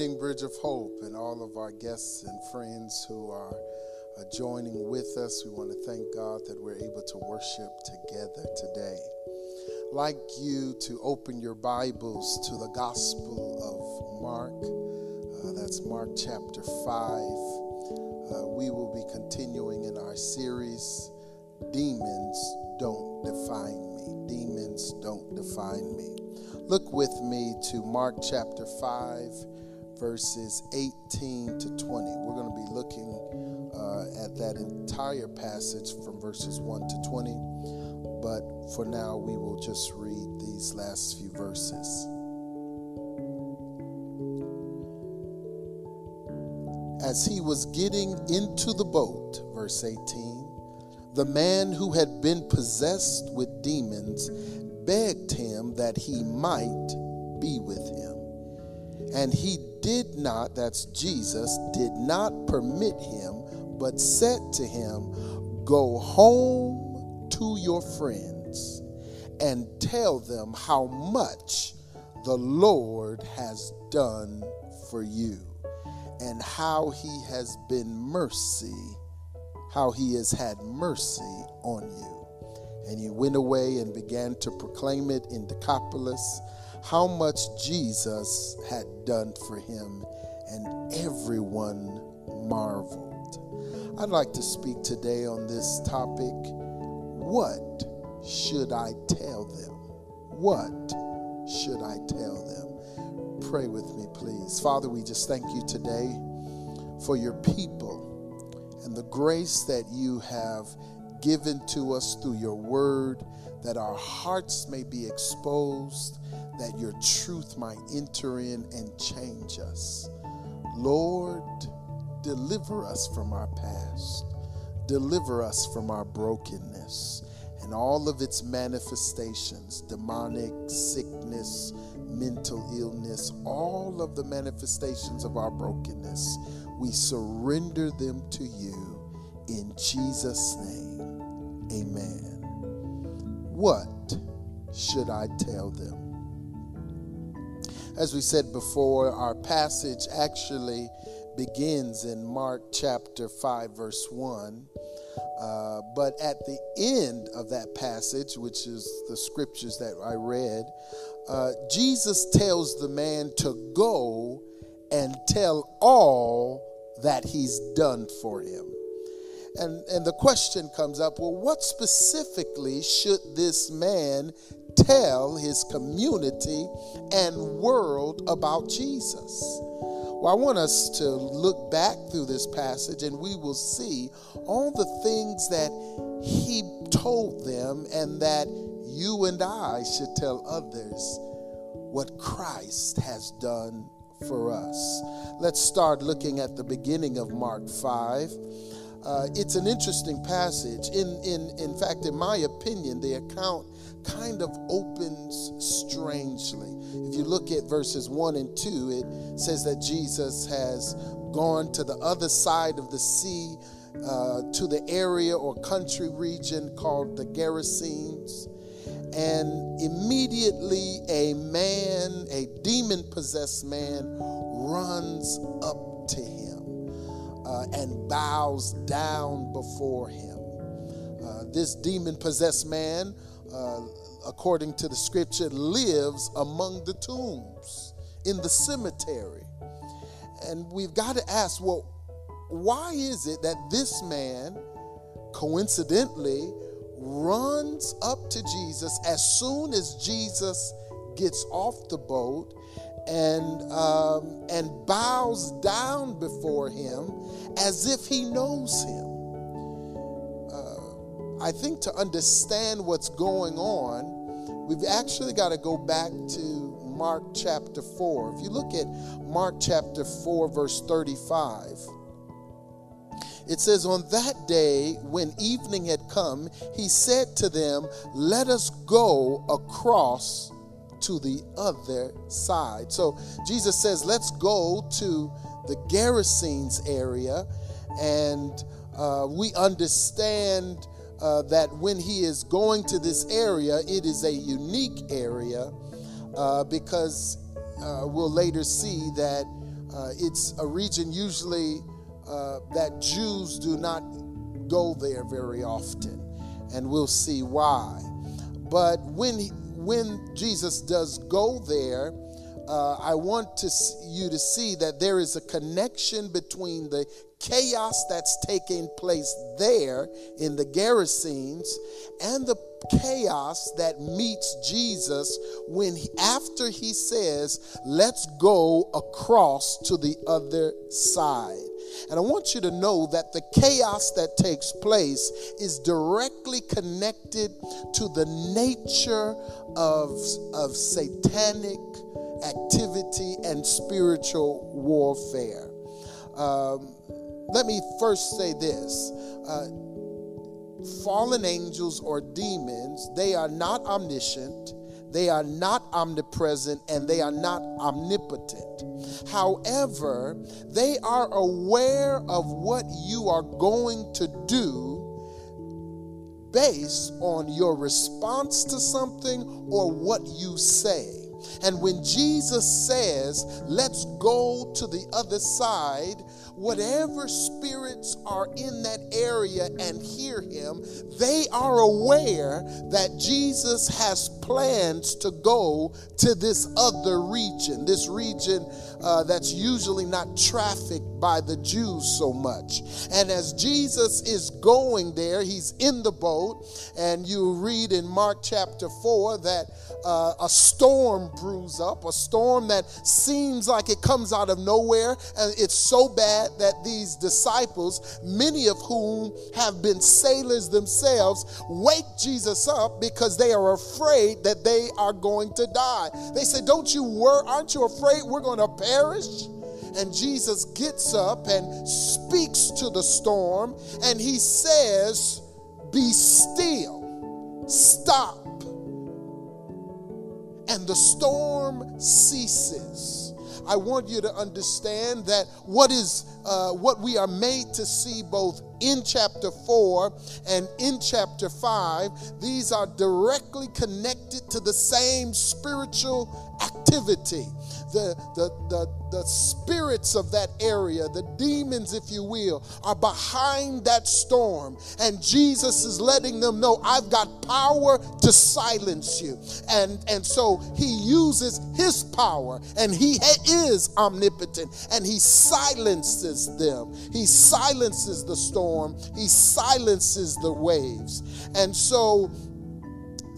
Bridge of Hope, and all of our guests and friends who are joining with us. We want to thank God that we're able to worship together today. I'd like you to open your Bibles to the Gospel of Mark. Uh, that's Mark chapter 5. Uh, we will be continuing in our series, Demons Don't Define Me. Demons Don't Define Me. Look with me to Mark chapter 5, verses 18 to 20. We're going to be looking uh, at that entire passage from verses 1 to 20. But for now, we will just read these last few verses. As he was getting into the boat, verse 18, the man who had been possessed with demons begged him that he might be with him. And he did not, that's Jesus, did not permit him, but said to him, Go home to your friends and tell them how much the Lord has done for you and how he has been mercy, how he has had mercy on you. And he went away and began to proclaim it in Decapolis how much Jesus had done for him, and everyone marveled. I'd like to speak today on this topic What should I tell them? What should I tell them? Pray with me, please. Father, we just thank you today for your people and the grace that you have given to us through your word, that our hearts may be exposed, that your truth might enter in and change us. Lord, deliver us from our past, deliver us from our brokenness and all of its manifestations demonic, sickness, mental illness, all of the manifestations of our brokenness. We surrender them to you in Jesus' name. Amen. What should I tell them? As we said before, our passage actually begins in Mark chapter 5, verse 1. Uh, but at the end of that passage, which is the scriptures that I read, uh, Jesus tells the man to go and tell all that he's done for him. And, and the question comes up well, what specifically should this man tell his community and world about Jesus? Well, I want us to look back through this passage and we will see all the things that he told them and that you and I should tell others what Christ has done for us. Let's start looking at the beginning of Mark 5. Uh, it's an interesting passage. In, in, in fact, in my opinion, the account kind of opens strangely. If you look at verses 1 and 2, it says that Jesus has gone to the other side of the sea, uh, to the area or country region called the Gerasenes. And immediately a man, a demon possessed man, runs up uh, and bows down before him. Uh, this demon possessed man, uh, according to the scripture, lives among the tombs in the cemetery. And we've got to ask well, why is it that this man, coincidentally, runs up to Jesus as soon as Jesus gets off the boat and um, and bows down before him as if he knows him. Uh, I think to understand what's going on, we've actually got to go back to Mark chapter 4. If you look at Mark chapter 4, verse 35, it says, On that day, when evening had come, he said to them, Let us go across to the other side. So Jesus says, let's go to the Gerasenes area, and uh, we understand uh, that when he is going to this area, it is a unique area uh, because uh, we'll later see that Uh, it's a region usually uh, that Jews do not go there very often, and we'll see why. But when he, when Jesus does go there, uh, I want to, you to see that there is a connection between the chaos that's taking place there in the Gerasenes and the chaos that meets Jesus when he, after he says, "Let's go across to the other side." And I want you to know that the chaos that takes place is directly connected to the nature of, of satanic activity and spiritual warfare. Um, let me first say this. Uh, fallen angels or demons, they are not omniscient, they are not omnipresent, and they are not omnipotent. However, they are aware of what you are going to do based on your response to something or what you say. And when Jesus says, let's go to the other side, whatever spirits are in that area and hear him, they are aware that Jesus has plans to go to this other region, this region uh, that's usually not trafficked by the Jews so much. And as Jesus is going there, he's in the boat, and you read in Mark chapter 4 that uh, a storm brews up, a storm that seems like it comes out of nowhere, and it's so bad that these disciples, many of whom have been sailors themselves, wake Jesus up because they are afraid that they are going to die. They say, Don't you worry, aren't you afraid we're going to perish? And Jesus gets up and speaks to the storm and he says, Be still, stop. And the storm ceases. I want you to understand that what is uh, what we are made to see both in chapter 4 and in chapter 5, these are directly connected to the same spiritual activity the, the, the, the spirits of that area, the demons, if you will, are behind that storm. And Jesus is letting them know, I've got power to silence you. And, and so he uses his power, and he is omnipotent, and he silences them. He silences the storm, he silences the waves. And so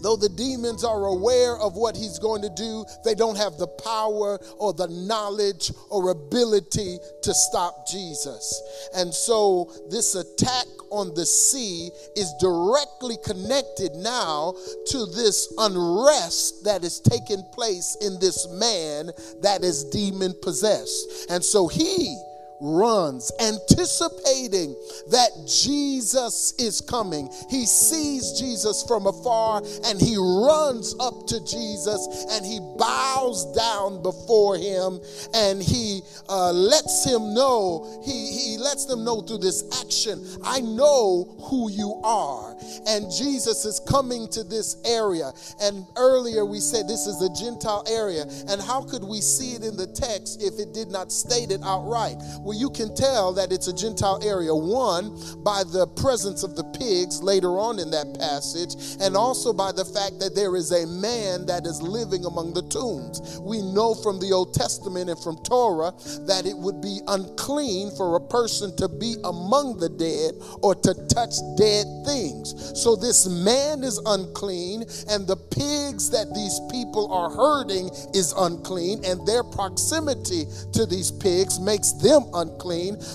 Though the demons are aware of what he's going to do, they don't have the power or the knowledge or ability to stop Jesus. And so this attack on the sea is directly connected now to this unrest that is taking place in this man that is demon possessed. And so he runs, anticipating that Jesus is coming. He sees Jesus from afar and he runs up to Jesus and he bows down before him and he uh, lets him know, he, he lets them know through this action, I know who you are. And Jesus is coming to this area. And earlier we said this is a Gentile area. And how could we see it in the text if it did not state it outright? Well, you can tell that it's a Gentile area. One, by the presence of the pigs later on in that passage, and also by the fact that there is a man that is living among the tombs. We know from the Old Testament and from Torah that it would be unclean for a person to be among the dead or to touch dead things. So this man is unclean, and the pigs that these people are herding is unclean, and their proximity to these pigs makes them unclean.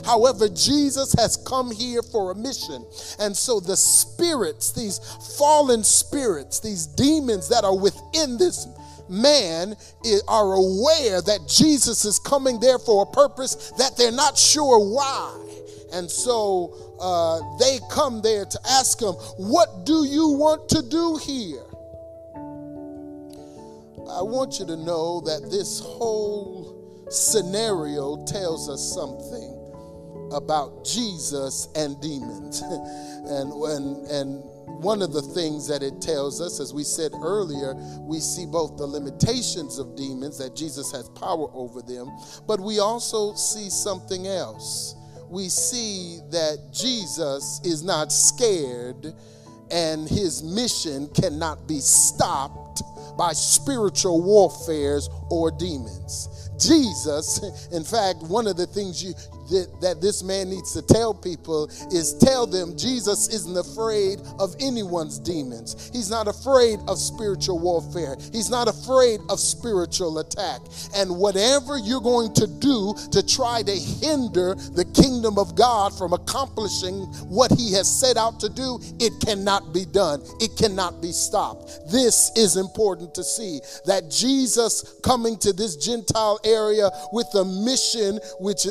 However, Jesus has come here for a mission. And so the spirits, these fallen spirits, these demons that are within this man are aware that Jesus is coming there for a purpose that they're not sure why. And so uh, they come there to ask him, What do you want to do here? I want you to know that this whole scenario tells us something about Jesus and demons. and when and one of the things that it tells us, as we said earlier, we see both the limitations of demons, that Jesus has power over them, but we also see something else. We see that Jesus is not scared and his mission cannot be stopped by spiritual warfares or demons. Jesus, in fact, one of the things you, that, that this man needs to tell people is tell them Jesus isn't afraid of anyone's demons. He's not afraid of spiritual warfare. He's not afraid of spiritual attack. And whatever you're going to do to try to hinder the kingdom of God from accomplishing what he has set out to do, it cannot be done. It cannot be stopped. This is important to see that Jesus coming to this Gentile area with a mission which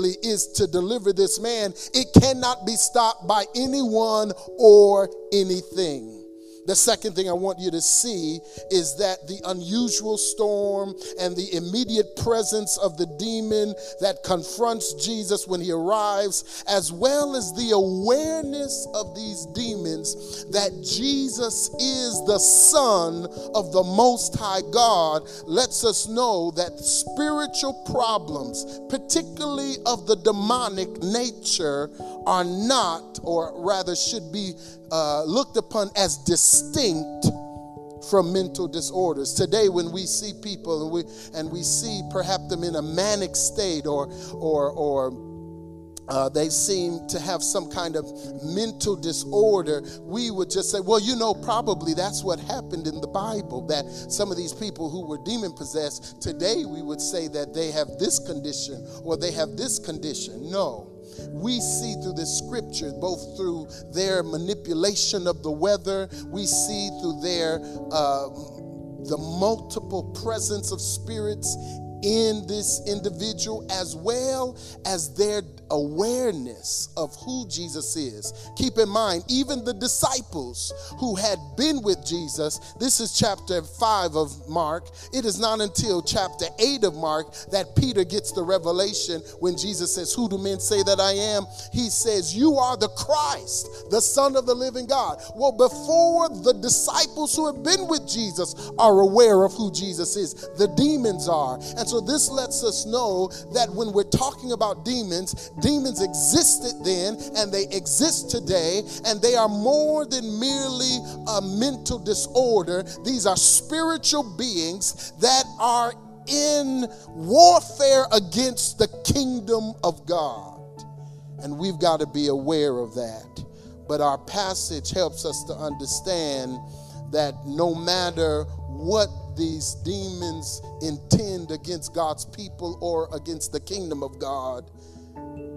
ultimately is to deliver this man, it cannot be stopped by anyone or anything. The second thing I want you to see is that the unusual storm and the immediate presence of the demon that confronts Jesus when he arrives, as well as the awareness of these demons that Jesus is the Son of the Most High God, lets us know that spiritual problems, particularly of the demonic nature, are not, or rather should be uh, looked upon as distinct from mental disorders. Today, when we see people and we, and we see perhaps them in a manic state or, or, or uh, they seem to have some kind of mental disorder, we would just say, well, you know, probably that's what happened in the Bible. That some of these people who were demon possessed, today we would say that they have this condition or they have this condition. No we see through the scripture, both through their manipulation of the weather, we see through their uh, the multiple presence of spirits in this individual as well as their awareness of who Jesus is. Keep in mind, even the disciples who had been with Jesus, this is chapter 5 of Mark. It is not until chapter 8 of Mark that Peter gets the revelation when Jesus says, Who do men say that I am? He says, You are the Christ, the Son of the living God. Well, before the disciples who have been with Jesus are aware of who Jesus is, the demons are. And so this lets us know that when we're talking about demons, Demons existed then and they exist today, and they are more than merely a mental disorder. These are spiritual beings that are in warfare against the kingdom of God. And we've got to be aware of that. But our passage helps us to understand that no matter what these demons intend against God's people or against the kingdom of God,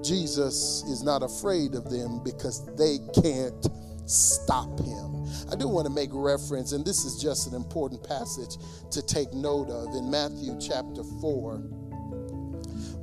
Jesus is not afraid of them because they can't stop him. I do want to make reference, and this is just an important passage to take note of in Matthew chapter 4,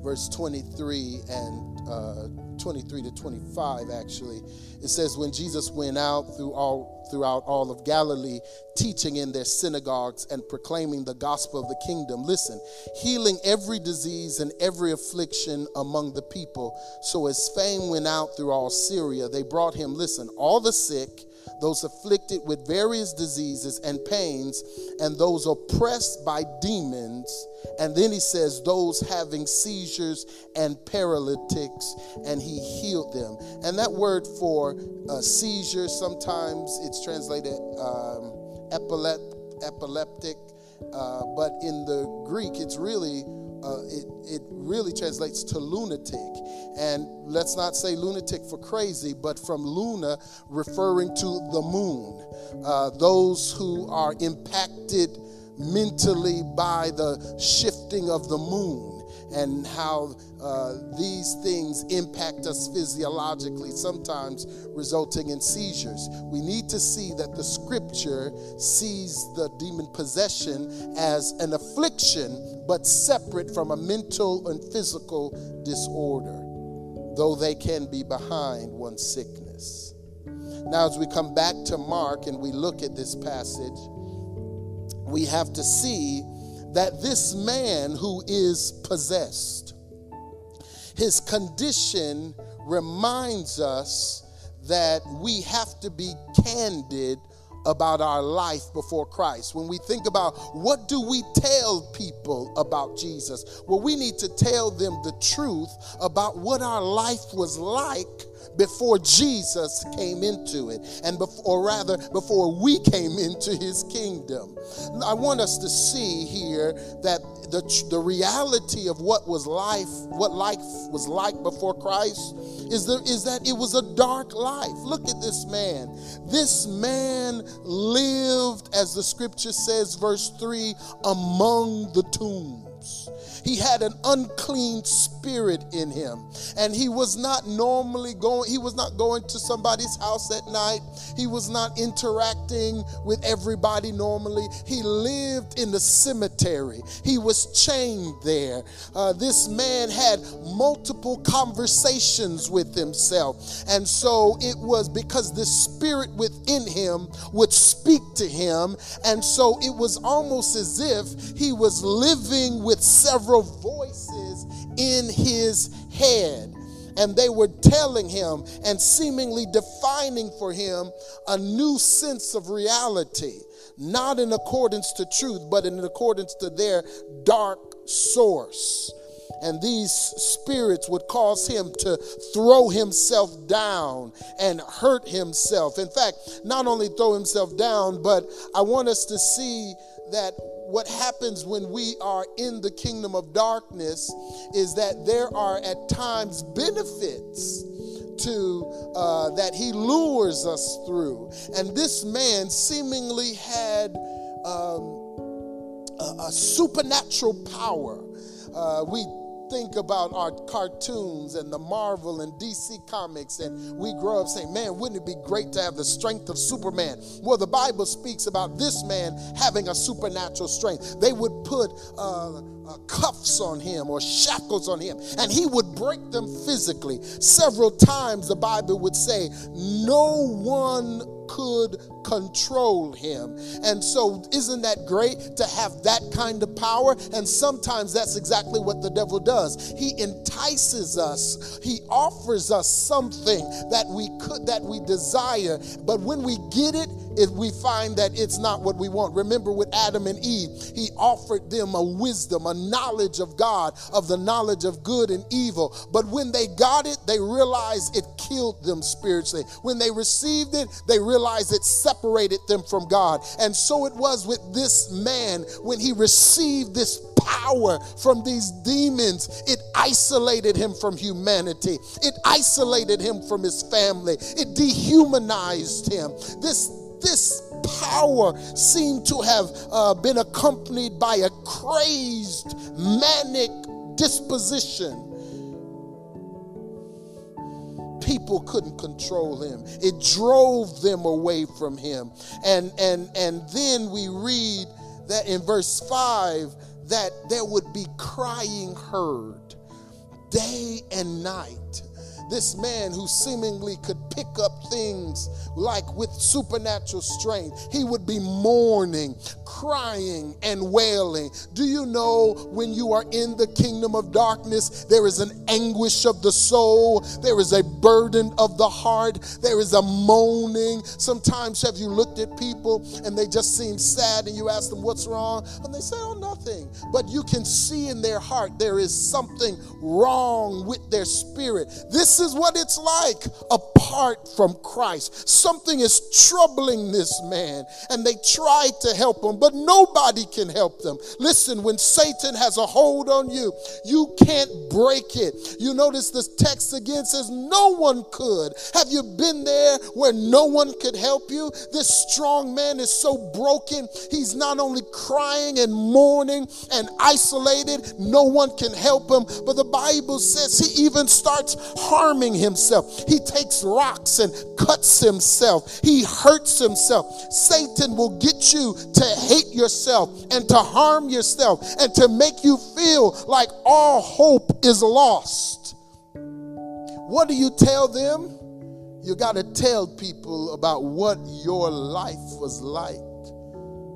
verse 23 and uh, 23 to 25, actually. It says, When Jesus went out through all, throughout all of Galilee, teaching in their synagogues and proclaiming the gospel of the kingdom, listen, healing every disease and every affliction among the people. So as fame went out through all Syria, they brought him, listen, all the sick those afflicted with various diseases and pains, and those oppressed by demons. And then he says, those having seizures and paralytics, and he healed them. And that word for uh, seizure, sometimes it's translated um, epilep- epileptic, uh, but in the Greek, it's really uh, it, it really translates to lunatic. And let's not say lunatic for crazy, but from luna, referring to the moon. Uh, those who are impacted mentally by the shifting of the moon and how uh, these things impact us physiologically, sometimes resulting in seizures. We need to see that the scripture sees the demon possession as an affliction, but separate from a mental and physical disorder, though they can be behind one's sickness. Now, as we come back to Mark and we look at this passage, we have to see that this man who is possessed, his condition reminds us that we have to be candid about our life before Christ. When we think about what do we tell people about Jesus? Well, we need to tell them the truth about what our life was like before Jesus came into it, and before, or rather, before we came into his kingdom. I want us to see here that the, the reality of what was life, what life was like before Christ, is, the, is that it was a dark life. Look at this man. This man lived, as the scripture says, verse 3, among the tombs. He had an unclean spirit in him. And he was not normally going, he was not going to somebody's house at night. He was not interacting with everybody normally. He lived in the cemetery. He was chained there. Uh, this man had multiple conversations with himself. And so it was because the spirit within him would speak to him. And so it was almost as if he was living with several voices in his head. And they were telling him and seemingly defining for him a new sense of reality, not in accordance to truth, but in accordance to their dark source and these spirits would cause him to throw himself down and hurt himself. In fact, not only throw himself down, but I want us to see that what happens when we are in the kingdom of darkness is that there are at times benefits to uh, that he lures us through. And this man seemingly had um, a, a, supernatural power. Uh, we think about our cartoons and the Marvel and DC comics, and we grow up saying, man, wouldn't it be great to have the strength of Superman? Well, the Bible speaks about this man having a supernatural strength. They would put uh, uh, cuffs on him or shackles on him, and he would break them physically. Several times the Bible would say, no one could control him. And so, isn't that great to have that kind of power? And sometimes that's exactly what the devil does. He entices us, he offers us something that we could, that we desire, but when we get it, if we find that it's not what we want. Remember with Adam and Eve, he offered them a wisdom, a knowledge of God, of the knowledge of good and evil. But when they got it, they realized it killed them spiritually. When they received it, they realized it separated them from God. And so it was with this man when he received this power from these demons, it isolated him from humanity. It isolated him from his family. It dehumanized him. This this power seemed to have uh, been accompanied by a crazed, manic disposition. People couldn't control him. It drove them away from him. And and and then we read that in verse 5 that there would be crying heard day and night this man who seemingly could pick up things like with supernatural strength, he would be mourning, crying, and wailing. Do you know when you are in the kingdom of darkness, there is an anguish of the soul, there is a burden of the heart, there is a moaning. Sometimes have you looked at people and they just seem sad and you ask them what's wrong and they say, oh, nothing. But you can see in their heart there is something wrong with their spirit. This is what it's like apart from Christ. Something is troubling this man, and they try to help him, but nobody can help them. Listen, when Satan has a hold on you, you can't break it. You notice this text again says, No one could. Have you been there where no one could help you? This strong man is so broken, he's not only crying and mourning and isolated, no one can help him, but the Bible says he even starts harming harming himself. He takes rocks and cuts himself. He hurts himself. Satan will get you to hate yourself and to harm yourself and to make you feel like all hope is lost. What do you tell them? You got to tell people about what your life was like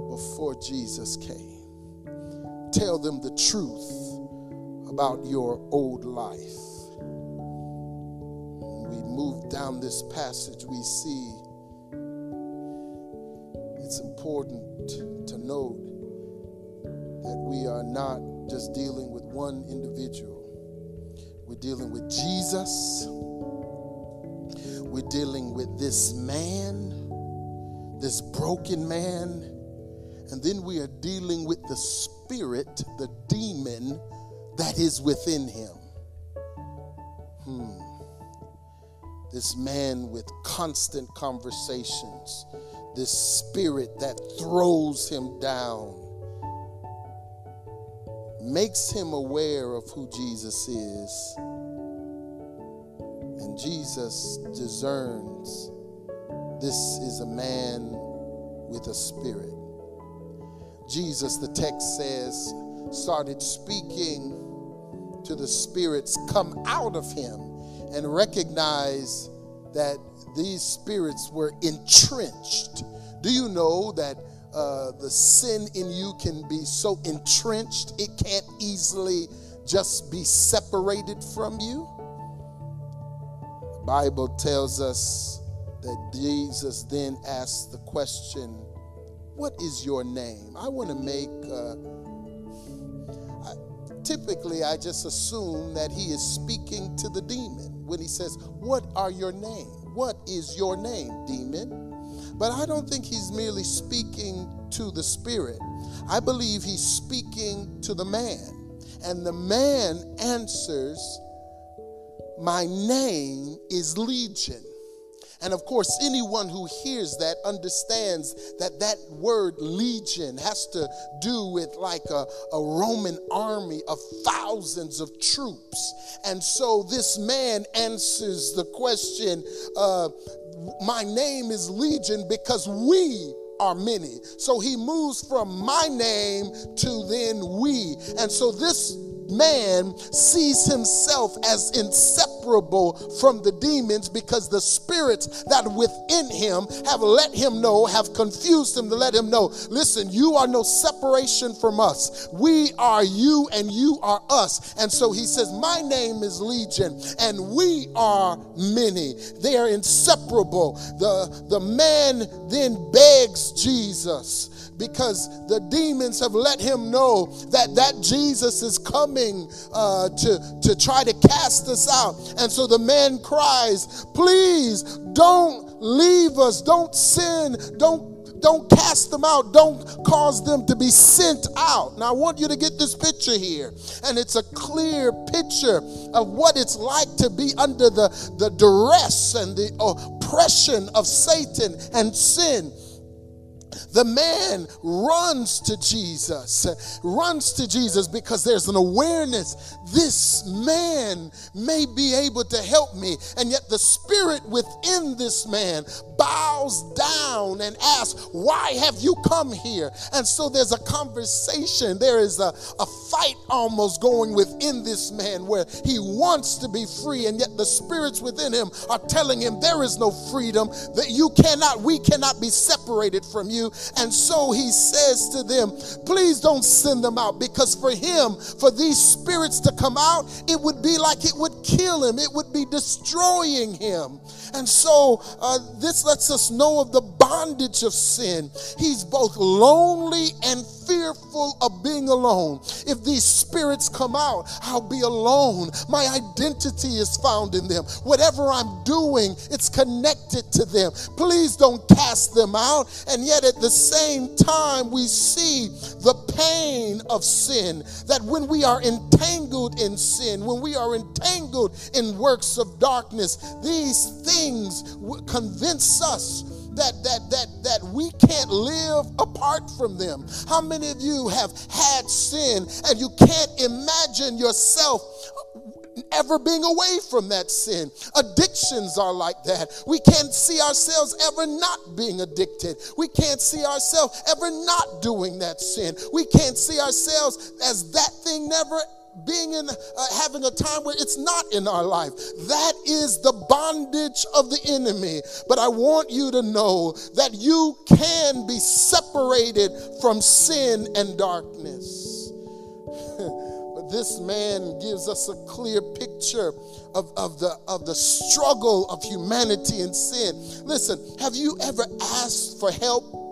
before Jesus came. Tell them the truth about your old life move down this passage, we see it's important to note that we are not just dealing with one individual. We're dealing with Jesus. We're dealing with this man, this broken man. And then we are dealing with the spirit, the demon that is within him. Hmm. This man with constant conversations, this spirit that throws him down, makes him aware of who Jesus is. And Jesus discerns this is a man with a spirit. Jesus, the text says, started speaking to the spirits come out of him and recognize that these spirits were entrenched. Do you know that uh, the sin in you can be so entrenched it can't easily just be separated from you? The Bible tells us that Jesus then asked the question, What is your name? I want to make. Uh, typically I just assume that he is speaking to the demon when he says, What are your name? What is your name, demon? But I don't think he's merely speaking to the spirit. I believe he's speaking to the man. And the man answers, My name is Legion. And of course, anyone who hears that understands that that word legion has to do with like a, a Roman army of thousands of troops. And so this man answers the question uh, My name is Legion because we are many. So he moves from my name to then we. And so this man sees himself as inseparable from the demons because the spirits that within him have let him know, have confused him to let him know, listen, you are no separation from us. We are you and you are us. And so he says, My name is Legion and we are many. They are inseparable. The, the man then begs Jesus because the demons have let him know that that Jesus is coming uh, to, to try to cast us out. And so the man cries, Please don't leave us, don't sin, don't don't cast them out. Don't cause them to be sent out. Now, I want you to get this picture here. And it's a clear picture of what it's like to be under the, the duress and the oppression of Satan and sin. The man runs to Jesus, runs to Jesus because there's an awareness this man may be able to help me. And yet the spirit within this man bows down and asks, Why have you come here? And so there's a conversation, there is a, a fight almost going within this man where he wants to be free, and yet the spirits within him are telling him there is no freedom, that you cannot, we cannot be separated from you. And so he says to them, Please don't send them out because for him, for these spirits to come out, it would be like it would kill him, it would be destroying him. And so uh, this lets us know of the bondage of sin. He's both lonely and fearful of being alone. If these spirits come out, I'll be alone. My identity is found in them. Whatever I'm doing, it's connected to them. Please don't cast them out. And yet, at the same time, we see the pain of sin that when we are entangled in sin, when we are entangled in works of darkness, these things convince us that that that that we can't live apart from them. How many of you have had sin and you can't imagine yourself ever being away from that sin. Addictions are like that. We can't see ourselves ever not being addicted. We can't see ourselves ever not doing that sin. We can't see ourselves as that thing never being in uh, having a time where it's not in our life. That is the bondage of the enemy. But I want you to know that you can be separated from sin and darkness. but this man gives us a clear picture of, of, the, of the struggle of humanity and sin. Listen, have you ever asked for help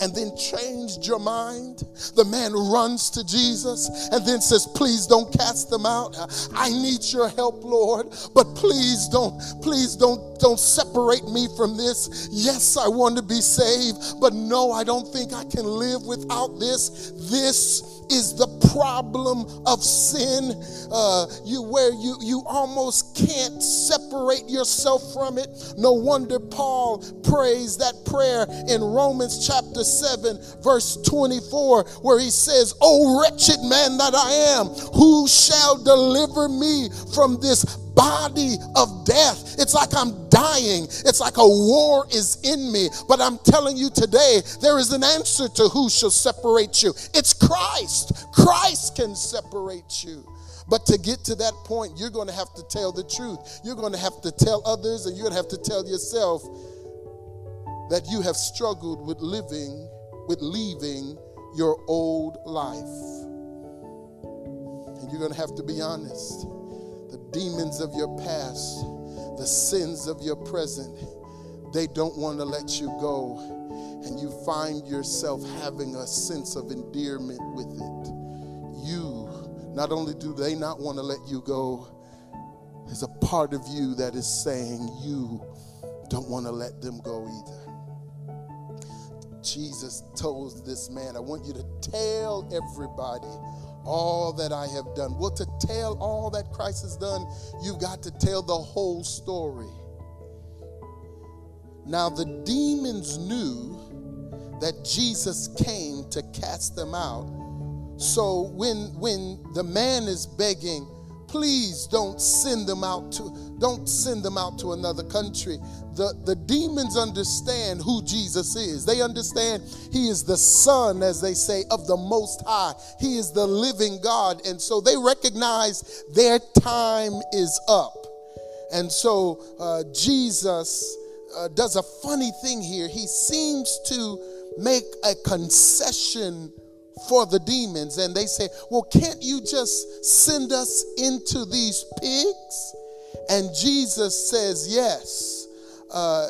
and then changed your mind? The man runs to Jesus and then says, Please don't cast them out. I need your help, Lord, but please don't, please don't, don't separate me from this. Yes, I want to be saved, but no, I don't think I can live without this. This is the problem of sin uh, you where you you almost can't separate yourself from it no wonder paul prays that prayer in romans chapter 7 verse 24 where he says oh wretched man that i am who shall deliver me from this body of death. It's like I'm dying. It's like a war is in me. But I'm telling you today, there is an answer to who shall separate you. It's Christ. Christ can separate you. But to get to that point, you're going to have to tell the truth. You're going to have to tell others, and you're going to have to tell yourself that you have struggled with living, with leaving your old life. And you're going to have to be honest the demons of your past, the sins of your present, they don't want to let you go. And you find yourself having a sense of endearment with it. You, not only do they not want to let you go, there's a part of you that is saying you don't want to let them go either. Jesus told this man, I want you to tell everybody all that I have done. Well, to tell all that Christ has done, you've got to tell the whole story. Now, the demons knew that Jesus came to cast them out. So when when the man is begging, please don't send them out to don't send them out to another country. The, the demons understand who jesus is. They understand he is the son as they say of the most high. He is the living god. And so they recognize their time is up. And so uh, jesus uh, does a funny thing here. He seems to make a concession for the demons. And they say, Well, can't you just send us into these pigs? And Jesus says, Yes, uh,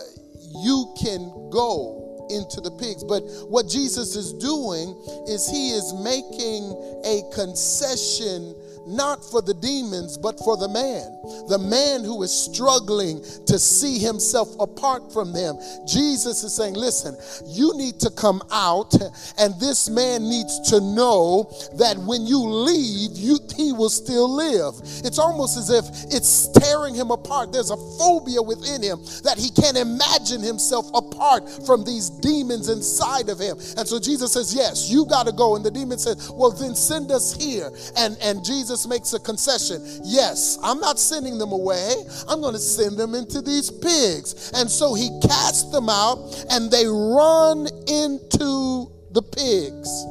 you can go into the pigs. But what Jesus is doing is he is making a concession not for the demons, but for the man. The man who is struggling to see himself apart from them. Jesus is saying, Listen, you need to come out, and this man needs to know that when you leave, you, he will still live. It's almost as if it's tearing him apart. There's a phobia within him that he can't imagine himself apart from these demons inside of him. And so Jesus says, Yes, you got to go. And the demon says, Well, then send us here. And, and Jesus Jesus makes a concession. Yes, I'm not sending them away. I'm going to send them into these pigs. And so he casts them out and they run into the pigs.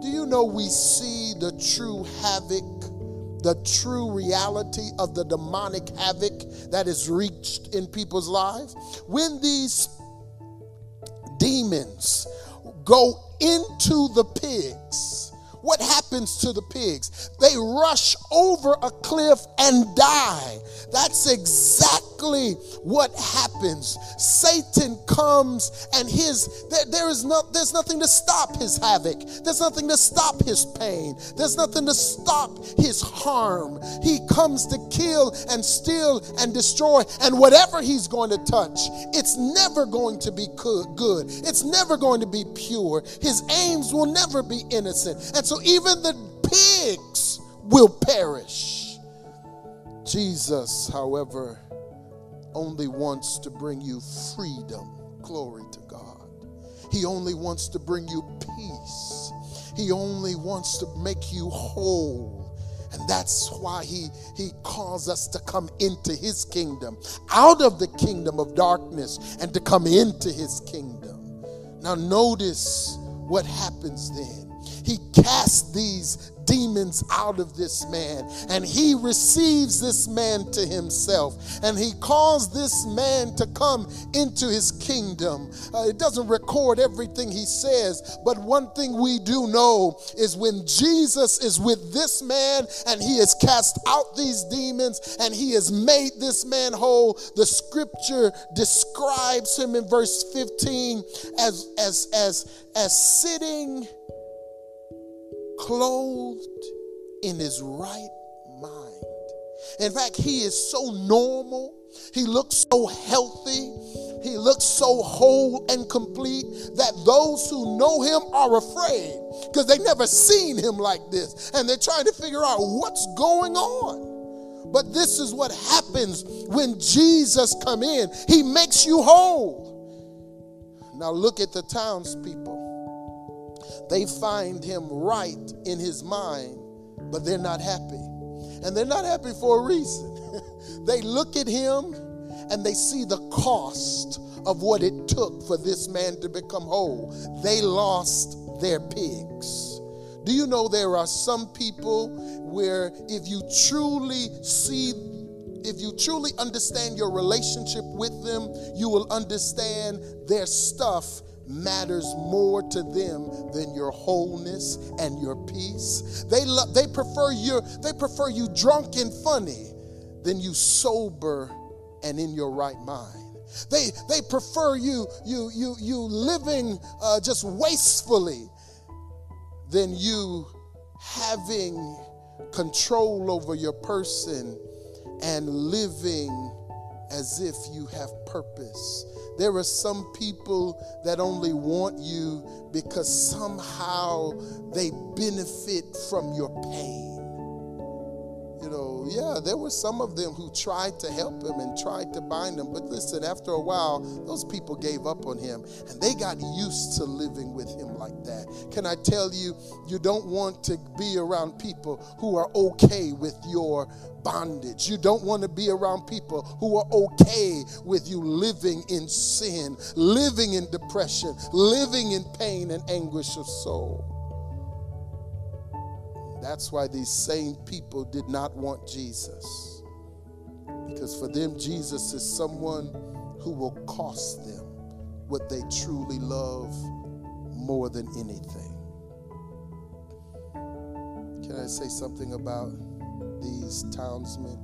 Do you know we see the true havoc, the true reality of the demonic havoc that is reached in people's lives? When these demons go into the pigs, what happens to the pigs? They rush over a cliff and die. That's exactly what happens. Satan comes and his there, there is no there's nothing to stop his havoc. There's nothing to stop his pain. There's nothing to stop his harm. He comes to kill and steal and destroy and whatever he's going to touch, it's never going to be good. It's never going to be pure. His aims will never be innocent. And so even the pigs will perish. Jesus, however, only wants to bring you freedom. Glory to God. He only wants to bring you peace. He only wants to make you whole. And that's why he, he calls us to come into his kingdom, out of the kingdom of darkness, and to come into his kingdom. Now, notice what happens then he casts these demons out of this man and he receives this man to himself and he calls this man to come into his kingdom. Uh, it doesn't record everything he says, but one thing we do know is when Jesus is with this man and he has cast out these demons and he has made this man whole, the scripture describes him in verse 15 as as as as sitting clothed in his right mind. In fact, he is so normal, he looks so healthy, he looks so whole and complete that those who know him are afraid because they've never seen him like this and they're trying to figure out what's going on. But this is what happens when Jesus come in. He makes you whole. Now look at the townspeople. They find him right in his mind, but they're not happy. And they're not happy for a reason. they look at him and they see the cost of what it took for this man to become whole. They lost their pigs. Do you know there are some people where if you truly see if you truly understand your relationship with them, you will understand their stuff matters more to them than your wholeness and your peace. They lo- they prefer you they prefer you drunk and funny than you sober and in your right mind. They they prefer you you you you living uh, just wastefully than you having control over your person and living as if you have purpose there are some people that only want you because somehow they benefit from your pain. You know, yeah, there were some of them who tried to help him and tried to bind him. But listen, after a while, those people gave up on him and they got used to living with him like that. Can I tell you, you don't want to be around people who are okay with your bondage. You don't want to be around people who are okay with you living in sin, living in depression, living in pain and anguish of soul. That's why these same people did not want Jesus. Because for them, Jesus is someone who will cost them what they truly love more than anything. Can I say something about these townsmen?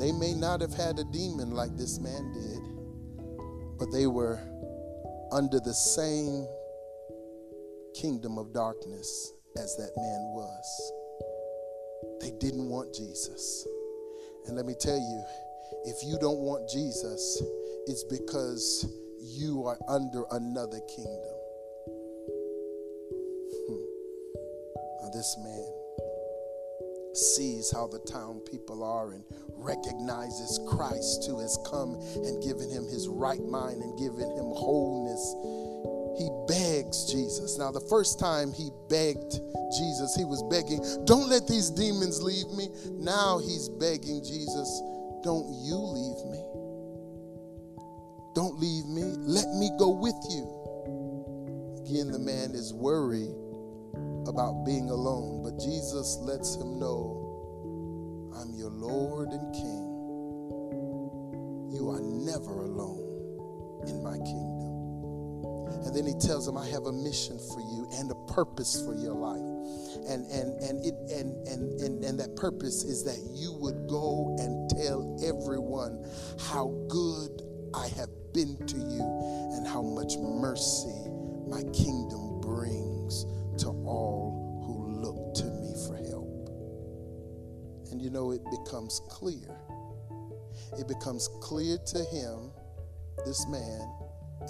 They may not have had a demon like this man did, but they were under the same kingdom of darkness as that man was. They didn't want Jesus. And let me tell you, if you don't want Jesus, it's because you are under another kingdom. Hmm. Now, this man sees how the town people are and recognizes Christ who has come and given him his right mind and given him wholeness he begs Jesus. Now, the first time he begged Jesus, he was begging, Don't let these demons leave me. Now he's begging Jesus, Don't you leave me. Don't leave me. Let me go with you. Again, the man is worried about being alone, but Jesus lets him know, I'm your Lord and King. You are never alone in my kingdom. And then he tells him, I have a mission for you and a purpose for your life. And and and it and and and, and that purpose is that you would go and tell everyone how good I have been to you and how much mercy my kingdom brings to all who look to me for help. And you know, it becomes clear. It becomes clear to him, this man,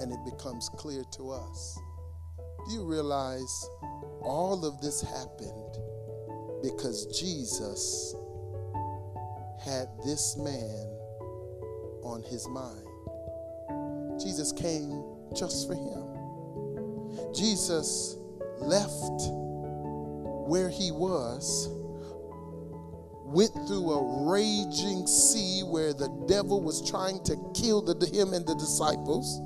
and it becomes clear to us. Do you realize all of this happened because Jesus had this man on his mind? Jesus came just for him. Jesus left where he was, went through a raging sea where the devil was trying to kill the, him and the disciples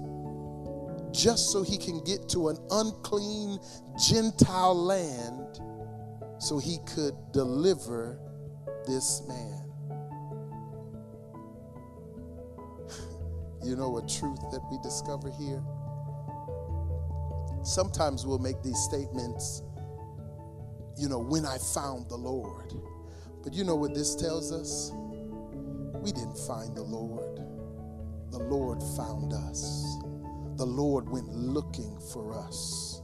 just so he can get to an unclean Gentile land so he could deliver this man. you know a truth that we discover here? Sometimes we'll make these statements, you know, when I found the Lord. But you know what this tells us? We didn't find the Lord, the Lord found us. The Lord went looking for us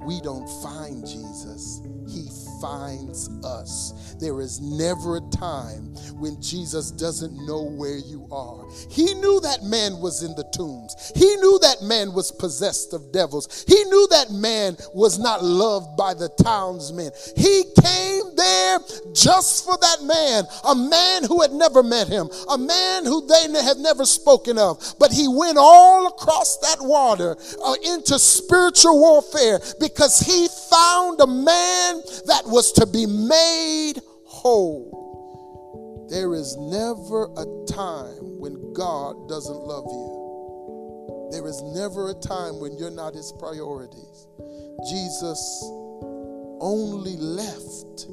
we don't find Jesus, He finds us. There is never a time when Jesus doesn't know where you are. He knew that man was in the tombs, He knew that man was possessed of devils, He knew that man was not loved by the townsmen. He came there just for that man, a man who had never met him, a man who they had never spoken of, but he went all across that water uh, into spiritual warfare because he found a man that was to be made whole. There is never a time when God doesn't love you. There is never a time when you're not his priorities. Jesus only left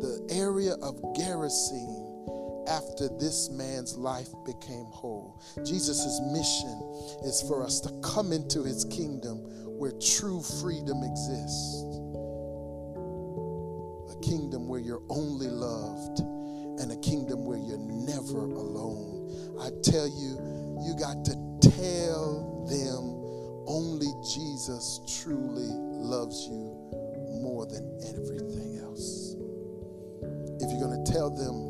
the area of Gerasene after this man's life became whole. Jesus' mission is for us to come into his kingdom where true freedom exists. A kingdom where you're only loved and a kingdom where you're never alone. I tell you, you got to tell them only Jesus truly loves you more than everything else. If you're going to tell them,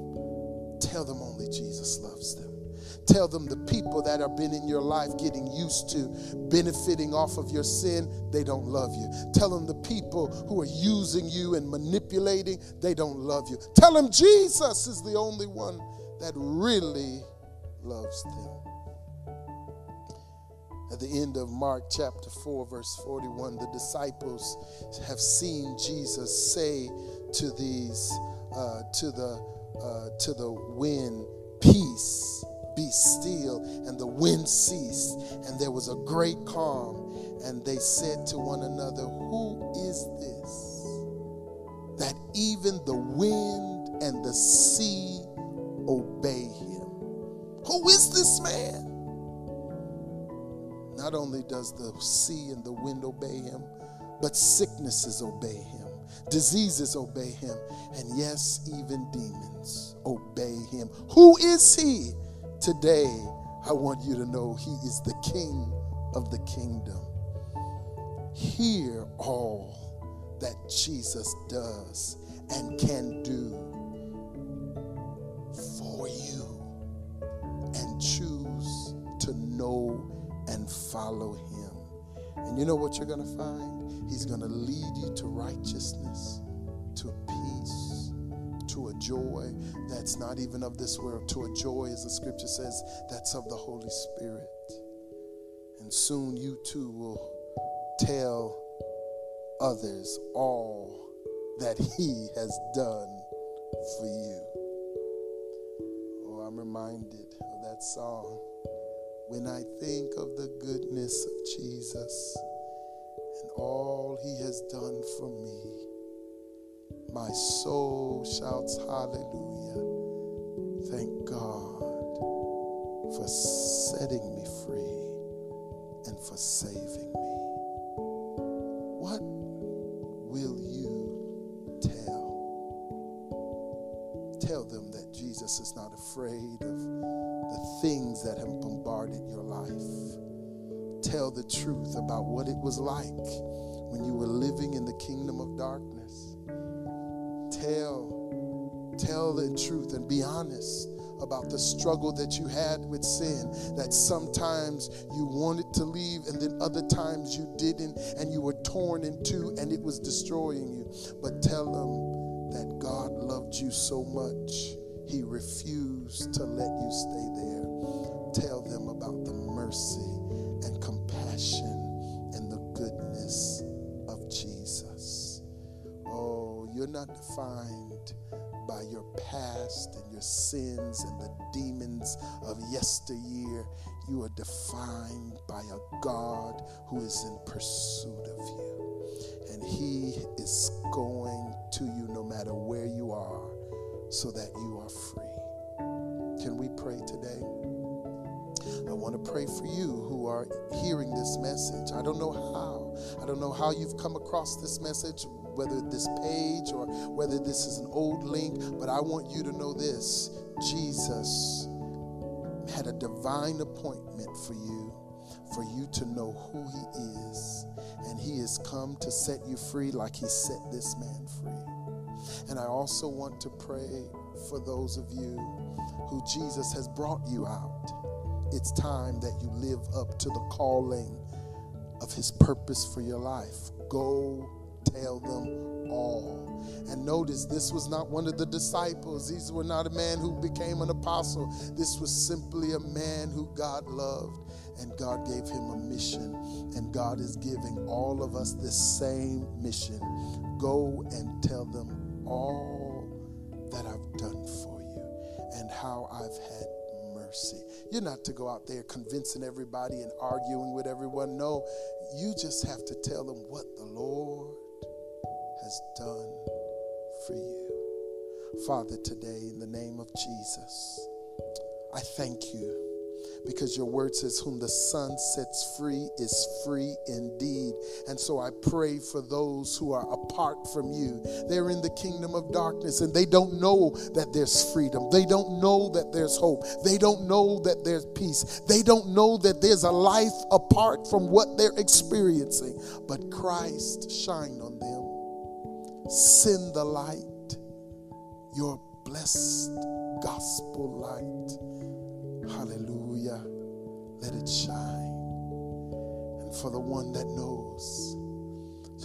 tell them only Jesus loves them. Tell them the people that have been in your life getting used to benefiting off of your sin, they don't love you. Tell them the people who are using you and manipulating, they don't love you. Tell them Jesus is the only one that really loves them. At the end of Mark chapter 4, verse 41, the disciples have seen Jesus say to these, uh, to the, uh, to the wind, peace be still, and the wind ceased, and there was a great calm. And they said to one another, Who is this? That even the wind and the sea obey him. Who is this man? Not only does the sea and the wind obey him, but sicknesses obey him, diseases obey him, and yes, even demons obey him. Who is he? Today, I want you to know He is the King of the kingdom. Hear all that Jesus does and can do for you and choose to know and follow Him. And you know what you're going to find? He's going to lead you to righteousness, to peace to a joy that's not even of this world, to a joy, as the scripture says, that's of the Holy Spirit. And soon you too will tell others all that He has done for you. Oh, I'm reminded of that song. When I think of the goodness of Jesus and all He has done for me, my soul shouts hallelujah. Thank God for setting me free and for saving me. What will you tell? Tell them that Jesus is not afraid of the things that have bombarded your life. Tell the truth about what it was like when you were living in the kingdom of darkness tell, tell the truth and be honest about the struggle that you had with sin. That sometimes you wanted to leave, and then other times you didn't, and you were torn in two, and it was destroying you. But tell them that God loved you so much, He refused to let you stay there. Tell them about the mercy and compassion and the goodness of Jesus. Oh, you're not defined by your past and your sins and the demons of yesteryear. you are defined by a God who is in pursuit of you. And He is going to you no matter where you are so that you are free. Can we pray today? I want to pray for you who are hearing this message. I don't know how. I don't know how you've come across this message, whether this page or whether this is an old link, but I want you to know this Jesus had a divine appointment for you, for you to know who He is. And He has come to set you free like He set this man free. And I also want to pray for those of you who Jesus has brought you out. It's time that you live up to the calling of His purpose for your life. Go tell them all. And notice this was not one of the disciples. These were not a man who became an apostle. This was simply a man who God loved and God gave him a mission. And God is giving all of us this same mission. Go and tell them all that I've done for you and how I've had mercy. You're not to go out there convincing everybody and arguing with everyone. No, you just have to tell them what the Lord has done for you. Father, today, in the name of Jesus, I thank you because your word says, Whom the Son sets free is free indeed. And so I pray for those who are apart from you. They're in the kingdom of darkness and they don't know that there's freedom. They don't know that there's hope. They don't know that there's peace. They don't know that there's a life apart from what they're experiencing. But Christ shine on them Send the light, your blessed gospel light. Hallelujah. Let it shine. And for the one that knows,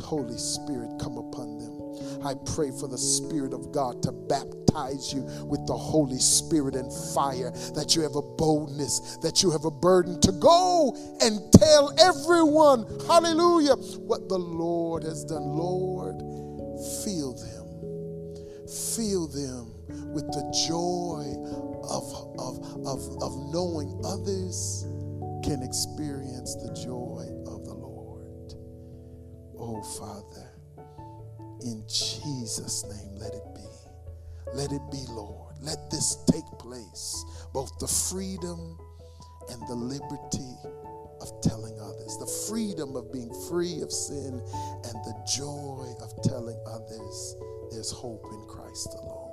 Holy Spirit, come upon them. I pray for the Spirit of God to baptize you with the Holy Spirit and fire, that you have a boldness, that you have a burden to go and tell everyone, hallelujah, what the Lord has done. Lord, Feel them. Feel them with the joy of, of, of, of knowing others can experience the joy of the Lord. Oh, Father, in Jesus' name, let it be. Let it be, Lord. Let this take place. Both the freedom and the liberty of telling others, the freedom of being free of sin, and the joy of telling others there's hope in Christ alone.